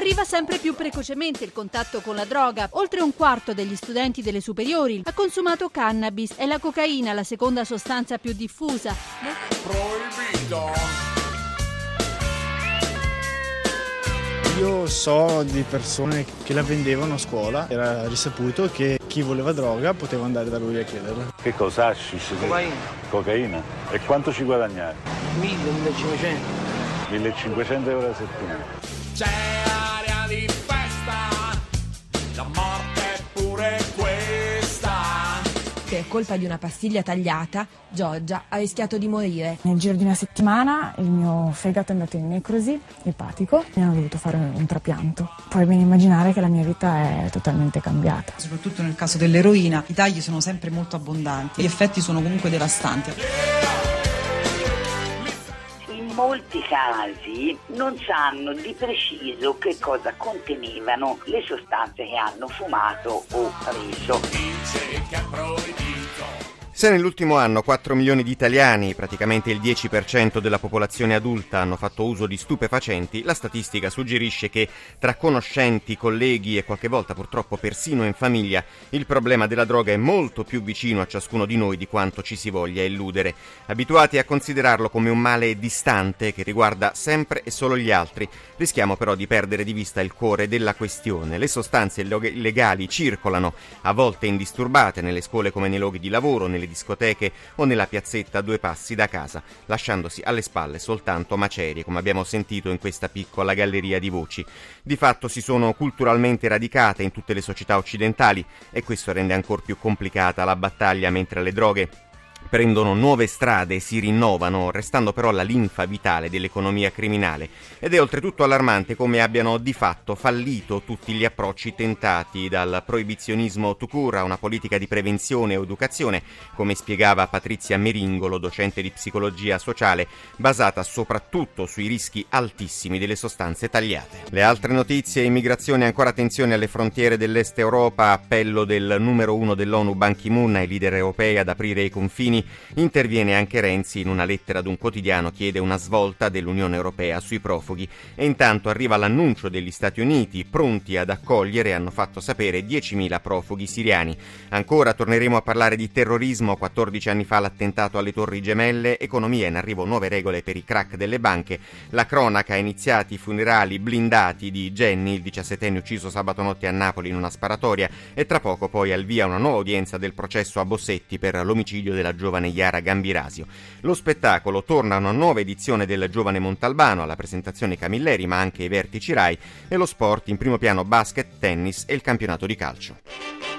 Arriva sempre più precocemente il contatto con la droga. Oltre un quarto degli studenti delle superiori ha consumato cannabis e la cocaina, la seconda sostanza più diffusa. Proibito. Io so di persone che la vendevano a scuola, era risaputo che chi voleva droga poteva andare da lui a chiederla. Che cosa hashish? Cocaina. Cocaina. E quanto ci guadagnavi? 1000, 1500. 1500 euro a settimana. C'è Per colpa di una pastiglia tagliata, Giorgia ha rischiato di morire. Nel giro di una settimana il mio fegato è andato in necrosi epatico e hanno dovuto fare un trapianto. Puoi ben immaginare che la mia vita è totalmente cambiata. Soprattutto nel caso dell'eroina, i tagli sono sempre molto abbondanti, gli effetti sono comunque devastanti. In molti casi non sanno di preciso che cosa contenevano le sostanze che hanno fumato o preso. Se nell'ultimo anno 4 milioni di italiani, praticamente il 10% della popolazione adulta, hanno fatto uso di stupefacenti, la statistica suggerisce che tra conoscenti, colleghi e qualche volta purtroppo persino in famiglia, il problema della droga è molto più vicino a ciascuno di noi di quanto ci si voglia illudere. Abituati a considerarlo come un male distante che riguarda sempre e solo gli altri, rischiamo però di perdere di vista il cuore della questione. Le sostanze illegali circolano, a volte indisturbate, nelle scuole come nei luoghi di lavoro, nelle discoteche o nella piazzetta a due passi da casa, lasciandosi alle spalle soltanto macerie, come abbiamo sentito in questa piccola galleria di voci. Di fatto si sono culturalmente radicate in tutte le società occidentali e questo rende ancora più complicata la battaglia mentre le droghe prendono nuove strade si rinnovano, restando però la linfa vitale dell'economia criminale. Ed è oltretutto allarmante come abbiano di fatto fallito tutti gli approcci tentati dal proibizionismo tucur a una politica di prevenzione o educazione, come spiegava Patrizia Meringolo, docente di psicologia sociale, basata soprattutto sui rischi altissimi delle sostanze tagliate. Le altre notizie, immigrazione, ancora attenzione alle frontiere dell'Est Europa, appello del numero uno dell'ONU Ban Ki-moon ai leader europei ad aprire i confini interviene anche Renzi in una lettera ad un quotidiano, chiede una svolta dell'Unione Europea sui profughi. E intanto arriva l'annuncio degli Stati Uniti pronti ad accogliere, hanno fatto sapere, 10.000 profughi siriani. Ancora torneremo a parlare di terrorismo, 14 anni fa l'attentato alle Torri Gemelle, economia in arrivo nuove regole per i crack delle banche, la cronaca, iniziati i funerali blindati di Jenny, il 17enne ucciso sabato notte a Napoli in una sparatoria. E tra poco poi al via una nuova udienza del processo a Bossetti per l'omicidio della giovane Iara Gambirasio. Lo spettacolo torna a una nuova edizione del Giovane Montalbano, alla presentazione Camilleri, ma anche i vertici Rai, e lo sport in primo piano basket, tennis e il campionato di calcio.